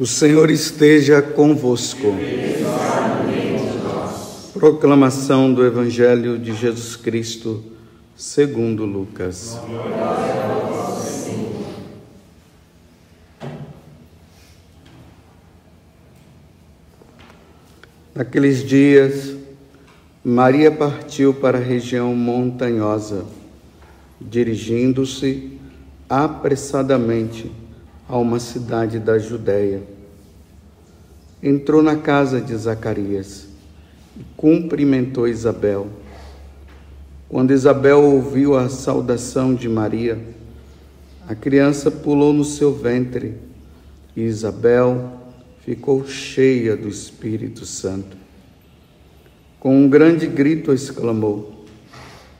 O Senhor esteja convosco. Proclamação do Evangelho de Jesus Cristo, segundo Lucas. Naqueles dias, Maria partiu para a região montanhosa, dirigindo-se apressadamente a uma cidade da Judéia. Entrou na casa de Zacarias e cumprimentou Isabel. Quando Isabel ouviu a saudação de Maria, a criança pulou no seu ventre e Isabel ficou cheia do Espírito Santo. Com um grande grito exclamou: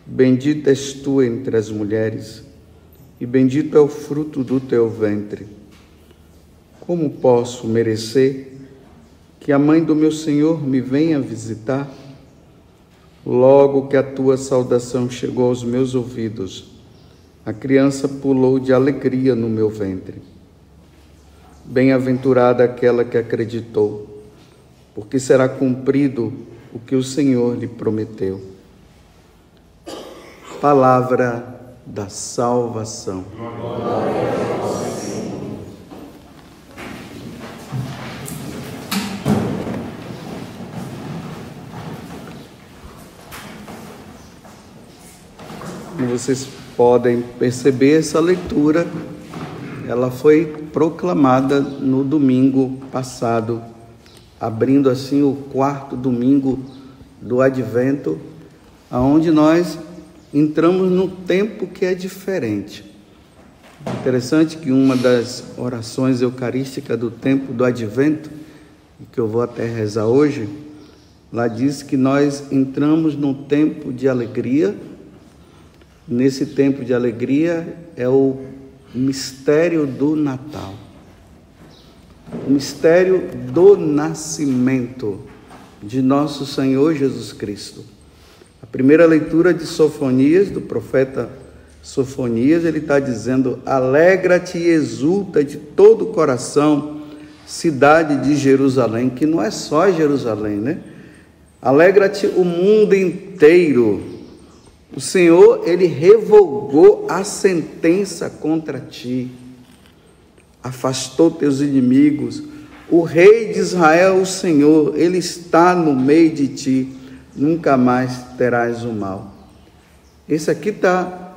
Bendita és tu entre as mulheres, e bendito é o fruto do teu ventre. Como posso merecer que a mãe do meu Senhor me venha visitar? Logo que a tua saudação chegou aos meus ouvidos, a criança pulou de alegria no meu ventre. Bem-aventurada aquela que acreditou, porque será cumprido o que o Senhor lhe prometeu. Palavra da salvação. Glória vocês podem perceber, essa leitura ela foi proclamada no domingo passado, abrindo assim o quarto domingo do Advento, aonde nós entramos num tempo que é diferente. Interessante que uma das orações eucarísticas do tempo do Advento, que eu vou até rezar hoje, lá diz que nós entramos num tempo de alegria nesse tempo de alegria é o mistério do Natal. O mistério do nascimento de nosso Senhor Jesus Cristo. A primeira leitura de Sofonias, do profeta Sofonias, ele está dizendo: Alegra-te e exulta de todo o coração, cidade de Jerusalém, que não é só Jerusalém, né? Alegra-te o mundo inteiro, o Senhor, ele revogou a sentença contra ti, afastou teus inimigos. O rei de Israel, o Senhor, ele está no meio de ti, nunca mais terás o mal. Esse aqui está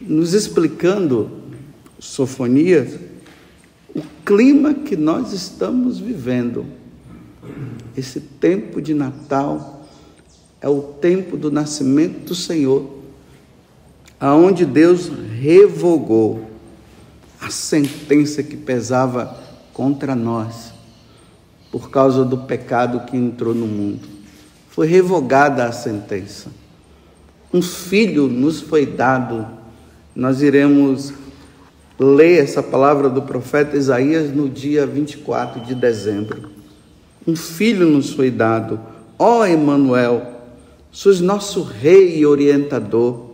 nos explicando, Sofonias, o clima que nós estamos vivendo. Esse tempo de Natal é o tempo do nascimento do Senhor, aonde Deus revogou a sentença que pesava contra nós por causa do pecado que entrou no mundo. Foi revogada a sentença. Um filho nos foi dado. Nós iremos ler essa palavra do profeta Isaías no dia 24 de dezembro. Um filho nos foi dado. Ó Emanuel, sois nosso Rei e orientador.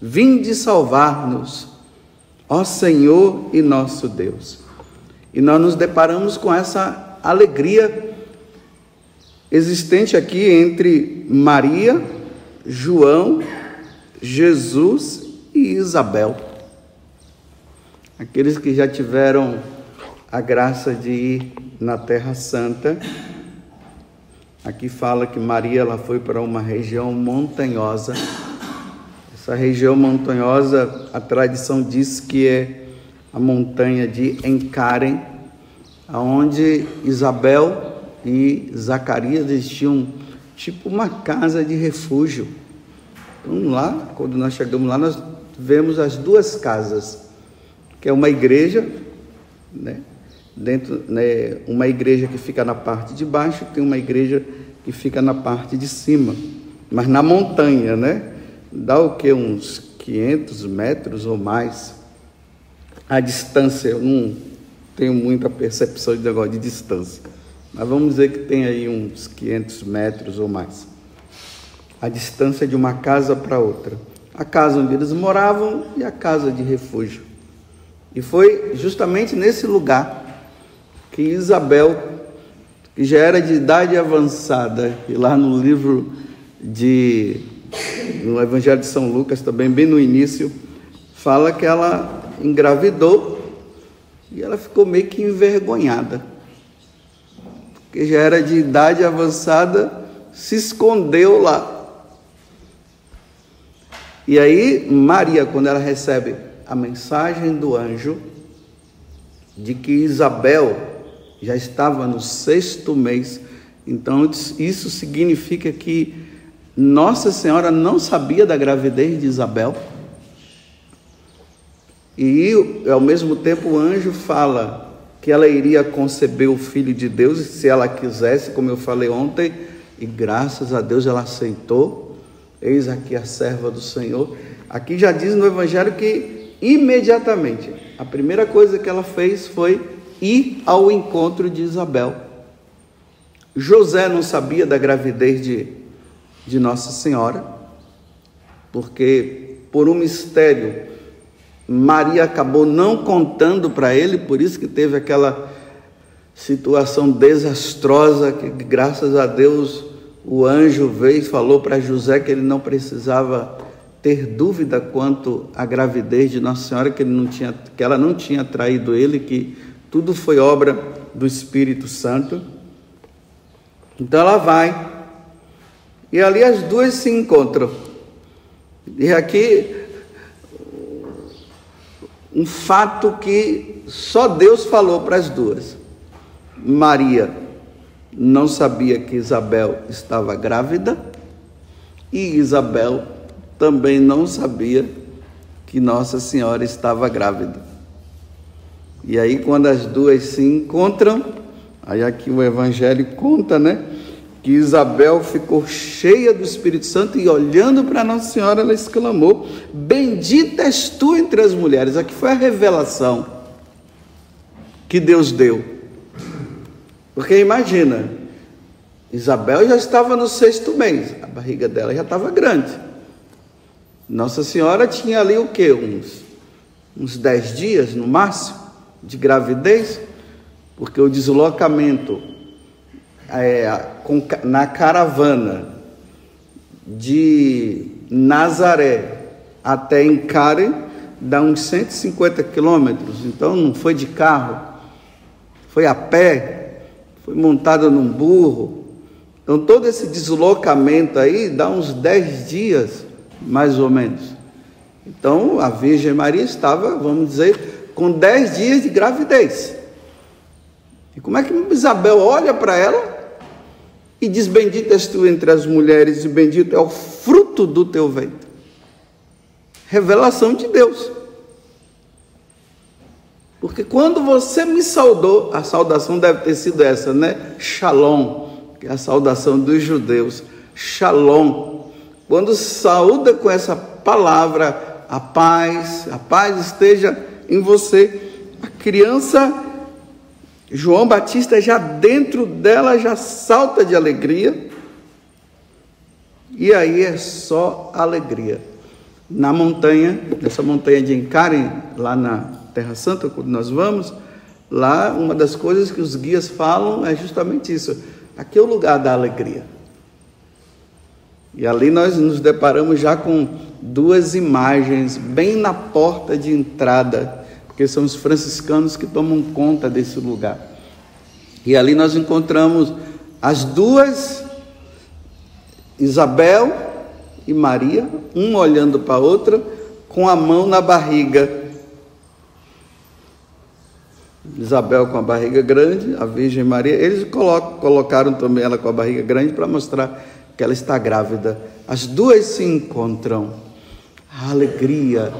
Vinde salvar-nos, ó Senhor e nosso Deus. E nós nos deparamos com essa alegria existente aqui entre Maria, João, Jesus e Isabel. Aqueles que já tiveram a graça de ir na Terra Santa Aqui fala que Maria ela foi para uma região montanhosa. Essa região montanhosa, a tradição diz que é a montanha de Encarem, aonde Isabel e Zacarias existiam tipo uma casa de refúgio. Então lá, quando nós chegamos lá, nós vemos as duas casas, que é uma igreja, né? Dentro, né, uma igreja que fica na parte de baixo, tem uma igreja que fica na parte de cima, mas na montanha, né? Dá o que? Uns 500 metros ou mais. A distância, eu não tenho muita percepção de negócio de distância, mas vamos dizer que tem aí uns 500 metros ou mais. A distância de uma casa para outra. A casa onde eles moravam e a casa de refúgio. E foi justamente nesse lugar que Isabel, que já era de idade avançada, e lá no livro de no Evangelho de São Lucas, também bem no início, fala que ela engravidou e ela ficou meio que envergonhada. Porque já era de idade avançada, se escondeu lá. E aí, Maria, quando ela recebe a mensagem do anjo de que Isabel já estava no sexto mês, então isso significa que Nossa Senhora não sabia da gravidez de Isabel. E ao mesmo tempo o anjo fala que ela iria conceber o filho de Deus se ela quisesse, como eu falei ontem, e graças a Deus ela aceitou. Eis aqui a serva do Senhor. Aqui já diz no Evangelho que imediatamente a primeira coisa que ela fez foi ir ao encontro de Isabel. José não sabia da gravidez de, de Nossa Senhora, porque por um mistério Maria acabou não contando para ele, por isso que teve aquela situação desastrosa que graças a Deus o anjo veio e falou para José que ele não precisava ter dúvida quanto à gravidez de Nossa Senhora, que, ele não tinha, que ela não tinha traído ele, que tudo foi obra do Espírito Santo. Então ela vai, e ali as duas se encontram. E aqui um fato que só Deus falou para as duas. Maria não sabia que Isabel estava grávida e Isabel também não sabia que Nossa Senhora estava grávida. E aí, quando as duas se encontram, aí aqui o Evangelho conta, né? Que Isabel ficou cheia do Espírito Santo e olhando para Nossa Senhora, ela exclamou: Bendita és tu entre as mulheres. Aqui foi a revelação que Deus deu porque imagina, Isabel já estava no sexto mês, a barriga dela já estava grande. Nossa Senhora tinha ali o que? Uns, uns dez dias no máximo de gravidez, porque o deslocamento é, com, na caravana de Nazaré até Encare dá uns 150 quilômetros, então não foi de carro, foi a pé, foi montada num burro. Então, todo esse deslocamento aí dá uns dez dias, mais ou menos. Então, a Virgem Maria estava, vamos dizer, com dez dias de gravidez. E como é que Isabel olha para ela e diz: Bendita és tu entre as mulheres, e bendito é o fruto do teu ventre? Revelação de Deus. Porque quando você me saudou, a saudação deve ter sido essa, né? Shalom, que é a saudação dos judeus. Shalom. Quando saúda com essa palavra, a paz, a paz esteja em você. A criança, João Batista, já dentro dela, já salta de alegria. E aí é só alegria. Na montanha, nessa montanha de Encare, lá na Terra Santa, quando nós vamos, lá uma das coisas que os guias falam é justamente isso. Aqui é o lugar da alegria. E ali nós nos deparamos já com duas imagens bem na porta de entrada, porque são os franciscanos que tomam conta desse lugar. E ali nós encontramos as duas, Isabel e Maria, uma olhando para a outra, com a mão na barriga Isabel com a barriga grande, a Virgem Maria, eles colocaram também ela com a barriga grande para mostrar que ela está grávida. As duas se encontram. A alegria,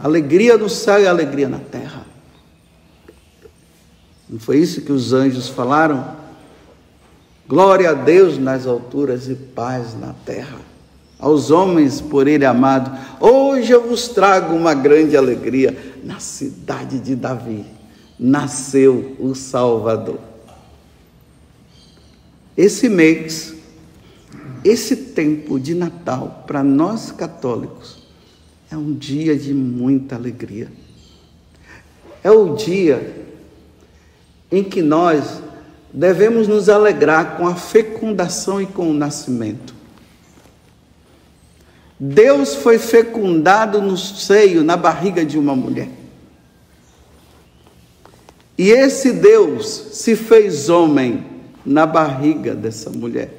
alegria no céu e alegria na terra. Não foi isso que os anjos falaram? Glória a Deus nas alturas e paz na terra. Aos homens por ele amado. Hoje eu vos trago uma grande alegria na cidade de Davi nasceu o Salvador. Esse mês, esse tempo de Natal, para nós católicos, é um dia de muita alegria. É o dia em que nós devemos nos alegrar com a fecundação e com o nascimento. Deus foi fecundado no seio, na barriga de uma mulher. E esse Deus se fez homem na barriga dessa mulher.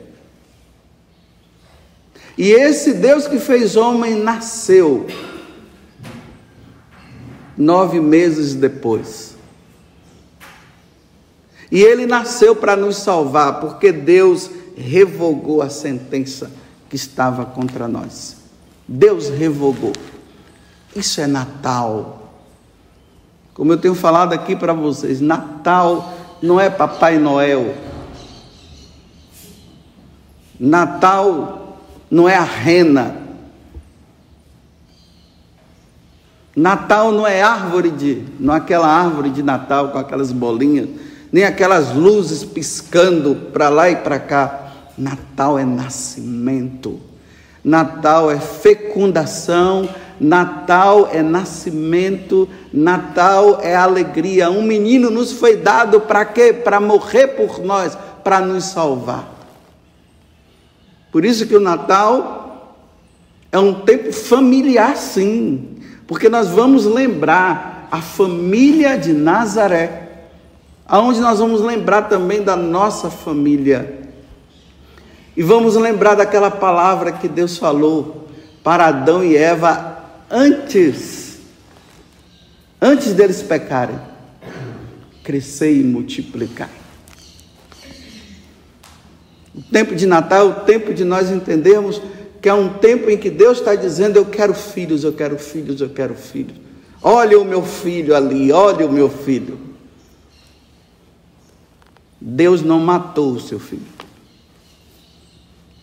E esse Deus que fez homem nasceu nove meses depois. E ele nasceu para nos salvar, porque Deus revogou a sentença que estava contra nós. Deus revogou. Isso é Natal. Como eu tenho falado aqui para vocês, Natal não é Papai Noel. Natal não é a rena. Natal não é árvore de, não é aquela árvore de Natal com aquelas bolinhas, nem aquelas luzes piscando para lá e para cá. Natal é nascimento. Natal é fecundação, Natal é nascimento, Natal é alegria. Um menino nos foi dado para quê? Para morrer por nós, para nos salvar. Por isso que o Natal é um tempo familiar, sim, porque nós vamos lembrar a família de Nazaré, aonde nós vamos lembrar também da nossa família. E vamos lembrar daquela palavra que Deus falou para Adão e Eva antes, antes deles pecarem: crescer e multiplicar. O tempo de Natal é o tempo de nós entendermos que é um tempo em que Deus está dizendo: Eu quero filhos, eu quero filhos, eu quero filhos. Olha o meu filho ali, olha o meu filho. Deus não matou o seu filho.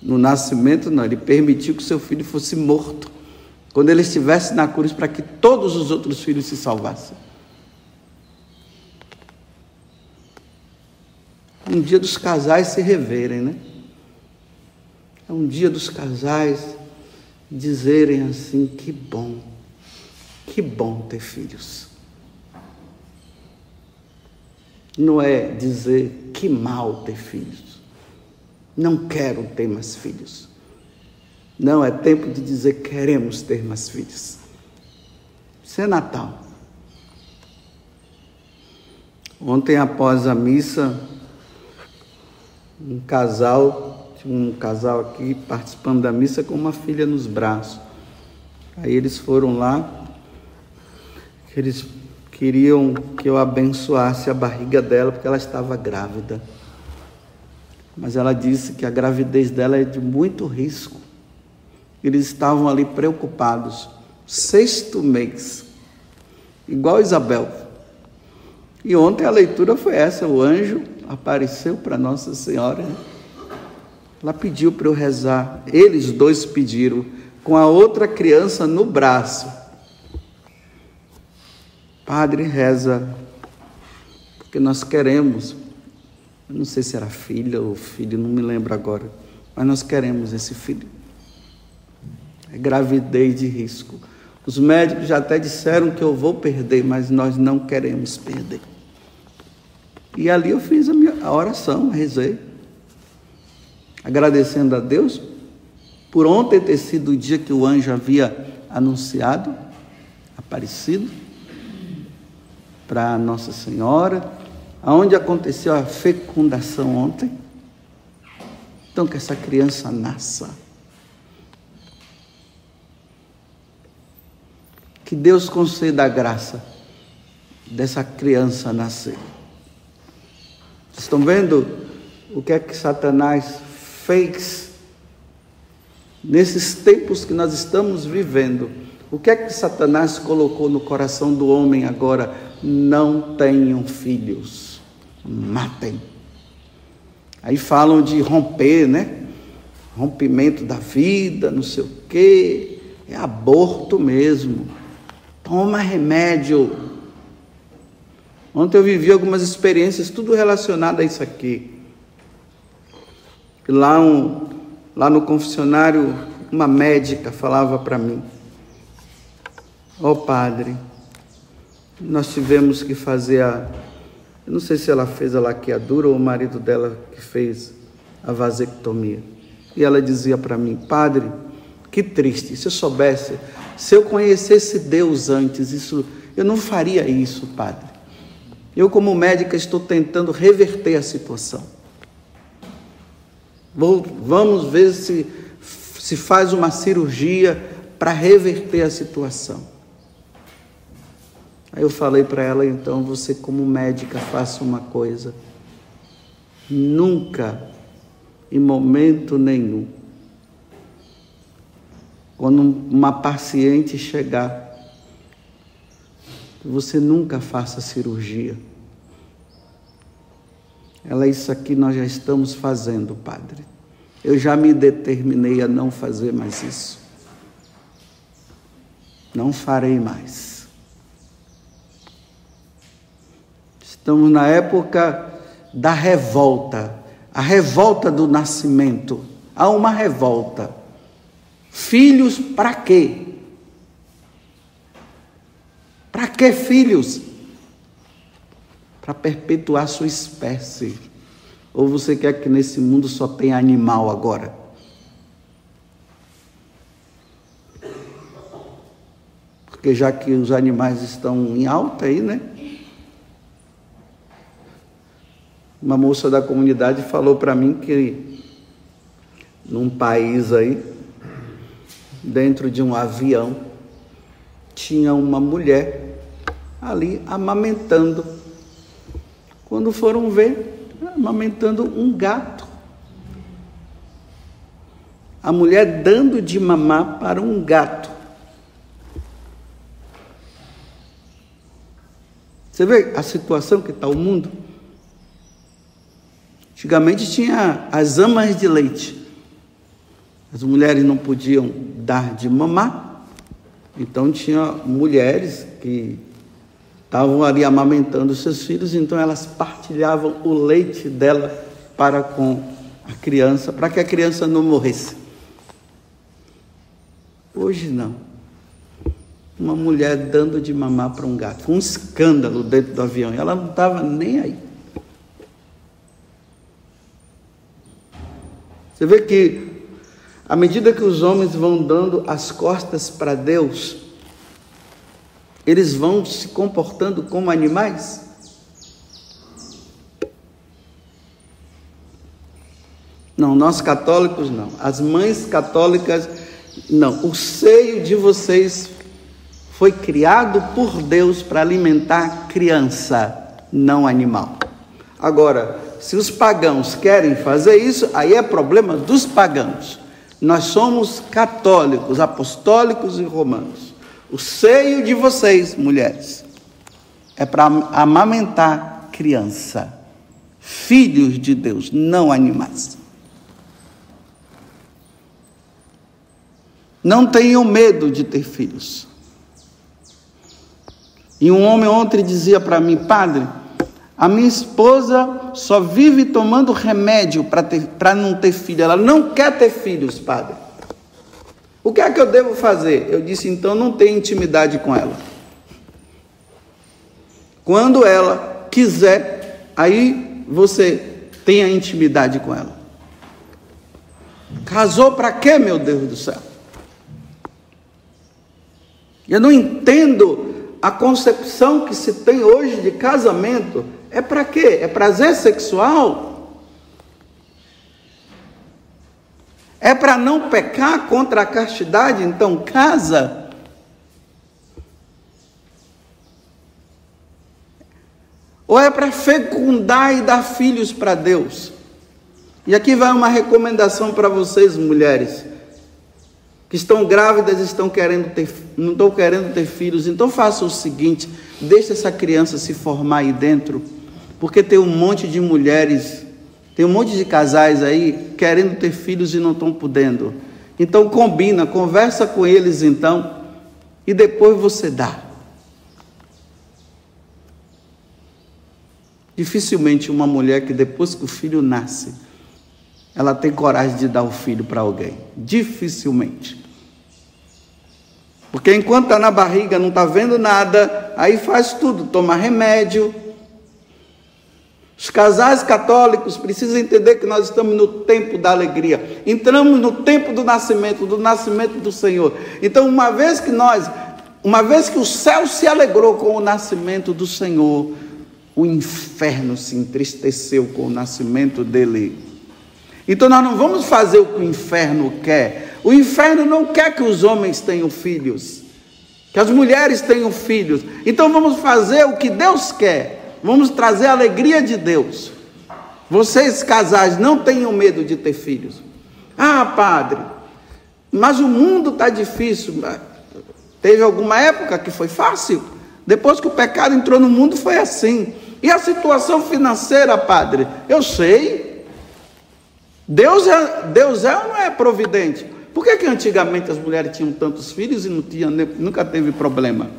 No nascimento, não, ele permitiu que seu filho fosse morto. Quando ele estivesse na cruz, para que todos os outros filhos se salvassem. Um dia dos casais se reverem, né? É um dia dos casais dizerem assim: que bom, que bom ter filhos. Não é dizer que mal ter filhos. Não quero ter mais filhos. Não, é tempo de dizer queremos ter mais filhos. Isso é Natal. Ontem, após a missa, um casal, um casal aqui participando da missa com uma filha nos braços. Aí eles foram lá, eles queriam que eu abençoasse a barriga dela porque ela estava grávida mas ela disse que a gravidez dela é de muito risco. Eles estavam ali preocupados. Sexto mês, igual Isabel. E ontem a leitura foi essa: o anjo apareceu para Nossa Senhora. Ela pediu para eu rezar. Eles dois pediram, com a outra criança no braço. Padre, reza, porque nós queremos eu não sei se era filha ou filho, não me lembro agora. Mas nós queremos esse filho. É gravidez de risco. Os médicos já até disseram que eu vou perder, mas nós não queremos perder. E ali eu fiz a minha oração, rezei. Agradecendo a Deus por ontem ter sido o dia que o anjo havia anunciado, aparecido para Nossa Senhora aonde aconteceu a fecundação ontem. Então, que essa criança nasça. Que Deus conceda a graça dessa criança nascer. Estão vendo o que é que Satanás fez nesses tempos que nós estamos vivendo? O que é que Satanás colocou no coração do homem agora? Não tenham filhos matem. Aí falam de romper, né? Rompimento da vida, não sei o quê. É aborto mesmo. Toma remédio. Ontem eu vivi algumas experiências, tudo relacionado a isso aqui. Lá, um, lá no confessionário, uma médica falava para mim: Ó oh, padre, nós tivemos que fazer a Eu não sei se ela fez a laqueadura ou o marido dela que fez a vasectomia. E ela dizia para mim, padre, que triste, se eu soubesse, se eu conhecesse Deus antes, isso, eu não faria isso, padre. Eu, como médica, estou tentando reverter a situação. Vou, vamos ver se se faz uma cirurgia para reverter a situação. Aí eu falei para ela, então, você como médica, faça uma coisa. Nunca, em momento nenhum, quando uma paciente chegar, você nunca faça cirurgia. Ela, isso aqui nós já estamos fazendo, Padre. Eu já me determinei a não fazer mais isso. Não farei mais. Estamos na época da revolta, a revolta do nascimento. Há uma revolta. Filhos para quê? Para que filhos? Para perpetuar sua espécie. Ou você quer que nesse mundo só tenha animal agora? Porque já que os animais estão em alta aí, né? Uma moça da comunidade falou para mim que num país aí, dentro de um avião, tinha uma mulher ali amamentando. Quando foram ver, amamentando um gato. A mulher dando de mamar para um gato. Você vê a situação que está o mundo? Antigamente tinha as amas de leite. As mulheres não podiam dar de mamar, então tinha mulheres que estavam ali amamentando seus filhos, então elas partilhavam o leite dela para com a criança, para que a criança não morresse. Hoje não. Uma mulher dando de mamar para um gato. Um escândalo dentro do avião. Ela não estava nem aí. Você vê que, à medida que os homens vão dando as costas para Deus, eles vão se comportando como animais? Não, nós católicos não. As mães católicas não. O seio de vocês foi criado por Deus para alimentar criança, não animal. Agora, se os pagãos querem fazer isso, aí é problema dos pagãos. Nós somos católicos, apostólicos e romanos. O seio de vocês, mulheres, é para amamentar criança, filhos de Deus, não animais. Não tenham medo de ter filhos. E um homem ontem dizia para mim, padre, a minha esposa só vive tomando remédio para não ter filho. Ela não quer ter filhos, padre. O que é que eu devo fazer? Eu disse, então não tenha intimidade com ela. Quando ela quiser, aí você tenha intimidade com ela. Casou para quê, meu Deus do céu? Eu não entendo a concepção que se tem hoje de casamento. É para quê? É prazer sexual? É para não pecar contra a castidade, então casa. Ou é para fecundar e dar filhos para Deus? E aqui vai uma recomendação para vocês, mulheres, que estão grávidas, estão querendo ter, não estão querendo ter filhos. Então faça o seguinte: deixe essa criança se formar aí dentro, porque tem um monte de mulheres tem um monte de casais aí querendo ter filhos e não estão podendo. Então combina, conversa com eles então e depois você dá. Dificilmente uma mulher que depois que o filho nasce, ela tem coragem de dar o filho para alguém. Dificilmente. Porque enquanto está na barriga, não está vendo nada, aí faz tudo, toma remédio, Os casais católicos precisam entender que nós estamos no tempo da alegria. Entramos no tempo do nascimento, do nascimento do Senhor. Então, uma vez que nós, uma vez que o céu se alegrou com o nascimento do Senhor, o inferno se entristeceu com o nascimento dele. Então nós não vamos fazer o que o inferno quer. O inferno não quer que os homens tenham filhos, que as mulheres tenham filhos. Então vamos fazer o que Deus quer. Vamos trazer a alegria de Deus. Vocês casais não tenham medo de ter filhos. Ah, padre, mas o mundo está difícil. Teve alguma época que foi fácil. Depois que o pecado entrou no mundo, foi assim. E a situação financeira, padre? Eu sei. Deus é, Deus é ou não é providente? Por que, que antigamente as mulheres tinham tantos filhos e não tinha, nunca teve problema?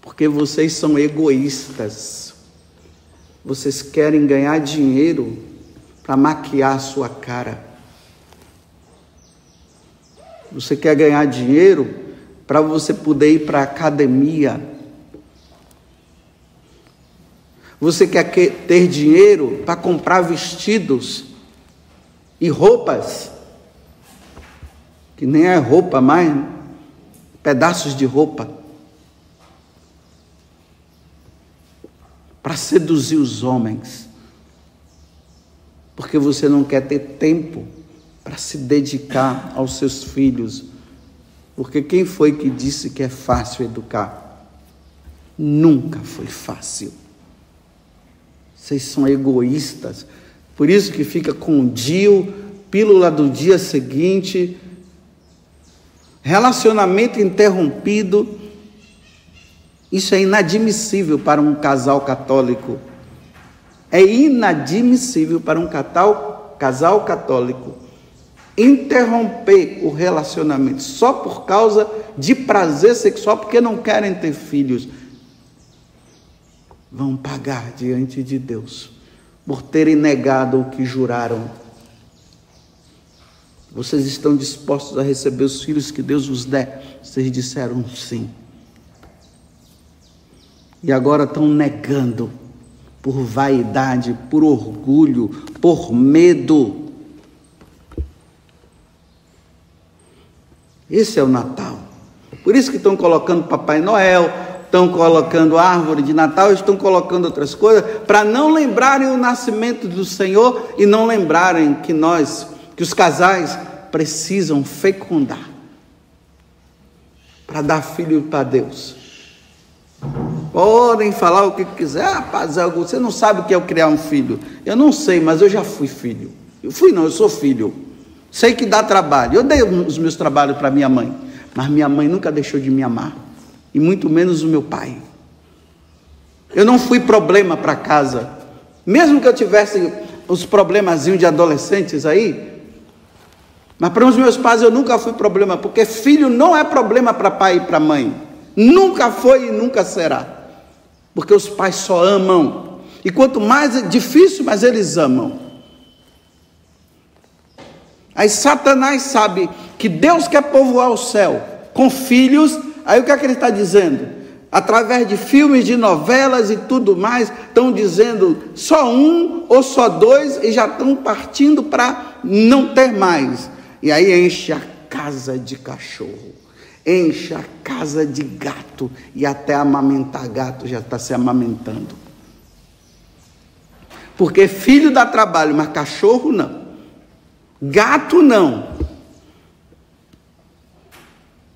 Porque vocês são egoístas. Vocês querem ganhar dinheiro para maquiar a sua cara. Você quer ganhar dinheiro para você poder ir para a academia. Você quer ter dinheiro para comprar vestidos e roupas, que nem é roupa mais, pedaços de roupa. Para seduzir os homens, porque você não quer ter tempo para se dedicar aos seus filhos, porque quem foi que disse que é fácil educar? Nunca foi fácil. Vocês são egoístas, por isso que fica com o dia, pílula do dia seguinte, relacionamento interrompido isso é inadmissível para um casal católico. É inadmissível para um casal, casal católico interromper o relacionamento só por causa de prazer sexual, porque não querem ter filhos. Vão pagar diante de Deus por terem negado o que juraram. Vocês estão dispostos a receber os filhos que Deus vos der? Vocês disseram sim e agora estão negando por vaidade, por orgulho, por medo. Esse é o Natal. Por isso que estão colocando Papai Noel, estão colocando árvore de Natal, estão colocando outras coisas, para não lembrarem o nascimento do Senhor e não lembrarem que nós, que os casais precisam fecundar para dar filho para Deus. Podem falar o que quiser. Ah, rapaz, você não sabe o que é criar um filho. Eu não sei, mas eu já fui filho. Eu fui não, eu sou filho. Sei que dá trabalho. Eu dei os meus trabalhos para minha mãe, mas minha mãe nunca deixou de me amar, e muito menos o meu pai. Eu não fui problema para casa. Mesmo que eu tivesse os problemazinhos de adolescentes aí, mas para os meus pais eu nunca fui problema, porque filho não é problema para pai e para mãe. Nunca foi e nunca será porque os pais só amam. E quanto mais é difícil, mais eles amam. Aí Satanás sabe que Deus quer povoar o céu com filhos. Aí o que é que ele está dizendo? Através de filmes, de novelas e tudo mais, estão dizendo só um ou só dois e já estão partindo para não ter mais. E aí enche a casa de cachorro enche a casa de gato e até amamentar gato já está se amamentando. Porque filho dá trabalho, mas cachorro não. Gato não.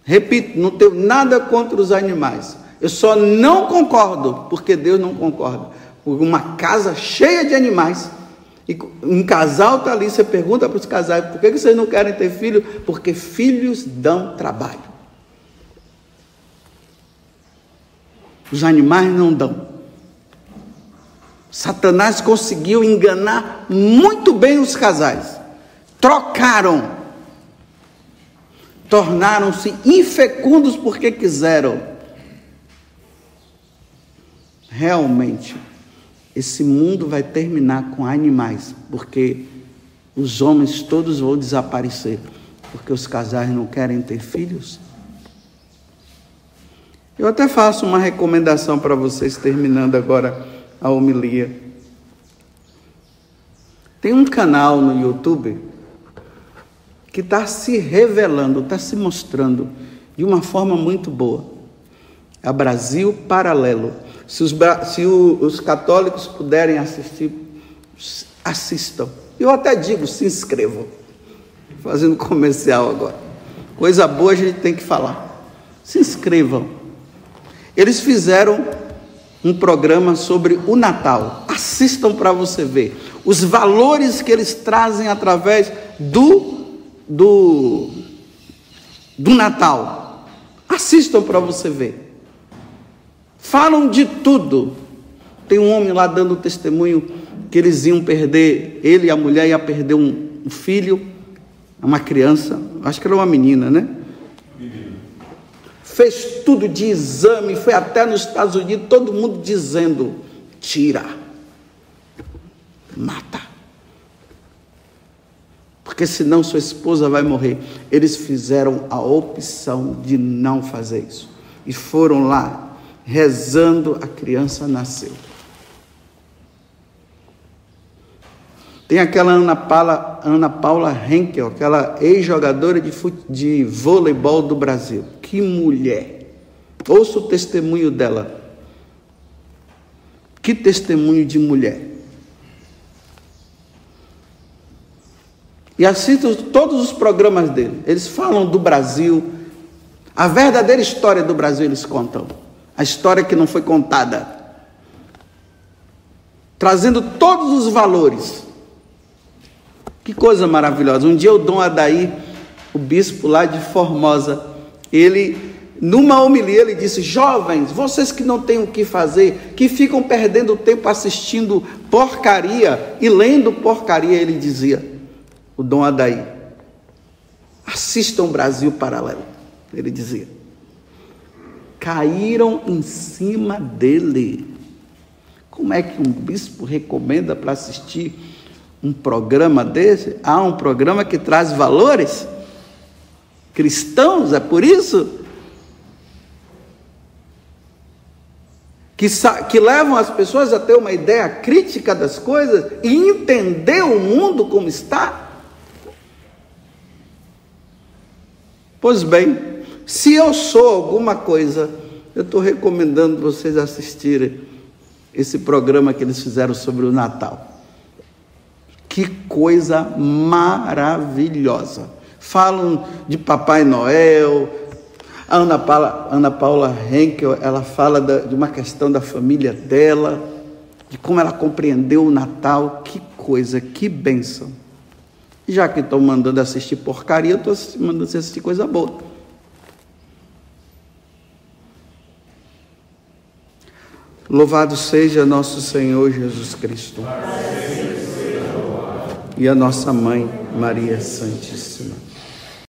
Repito, não tenho nada contra os animais. Eu só não concordo, porque Deus não concorda. Uma casa cheia de animais, e um casal está ali, você pergunta para os casais, por que vocês não querem ter filho? Porque filhos dão trabalho. Os animais não dão. Satanás conseguiu enganar muito bem os casais. Trocaram. Tornaram-se infecundos porque quiseram. Realmente, esse mundo vai terminar com animais, porque os homens todos vão desaparecer, porque os casais não querem ter filhos. Eu até faço uma recomendação para vocês, terminando agora a homilia. Tem um canal no YouTube que está se revelando, está se mostrando de uma forma muito boa. É Brasil Paralelo. Se os, se o, os católicos puderem assistir, assistam. Eu até digo, se inscrevam. Fazendo comercial agora. Coisa boa a gente tem que falar. Se inscrevam. Eles fizeram um programa sobre o Natal. Assistam para você ver os valores que eles trazem através do do do Natal. Assistam para você ver. Falam de tudo. Tem um homem lá dando testemunho que eles iam perder, ele e a mulher ia perder um, um filho, uma criança, acho que era uma menina, né? Fez tudo de exame, foi até nos Estados Unidos, todo mundo dizendo: tira, mata. Porque senão sua esposa vai morrer. Eles fizeram a opção de não fazer isso. E foram lá, rezando, a criança nasceu. Tem aquela Ana Paula, Ana Paula Henkel, aquela ex-jogadora de, de voleibol do Brasil. Que mulher! Ouça o testemunho dela. Que testemunho de mulher. E assisto todos os programas dele. Eles falam do Brasil. A verdadeira história do Brasil eles contam. A história que não foi contada. Trazendo todos os valores que coisa maravilhosa. Um dia o Dom Adaí, o bispo lá de Formosa, ele, numa homilia, ele disse: Jovens, vocês que não têm o que fazer, que ficam perdendo tempo assistindo porcaria e lendo porcaria, ele dizia, o Dom Adaí, assistam Brasil Paralelo, ele dizia. Caíram em cima dele. Como é que um bispo recomenda para assistir um programa desse, há um programa que traz valores cristãos, é por isso que, que levam as pessoas a ter uma ideia crítica das coisas e entender o mundo como está. Pois bem, se eu sou alguma coisa, eu estou recomendando vocês assistirem esse programa que eles fizeram sobre o Natal. Que coisa maravilhosa. Falam de Papai Noel. A Ana Paula, Ana Paula Henkel, ela fala da, de uma questão da família dela, de como ela compreendeu o Natal. Que coisa, que bênção. Já que estão mandando assistir porcaria, eu estou mandando assistir coisa boa. Louvado seja nosso Senhor Jesus Cristo e a nossa mãe, Maria Santíssima.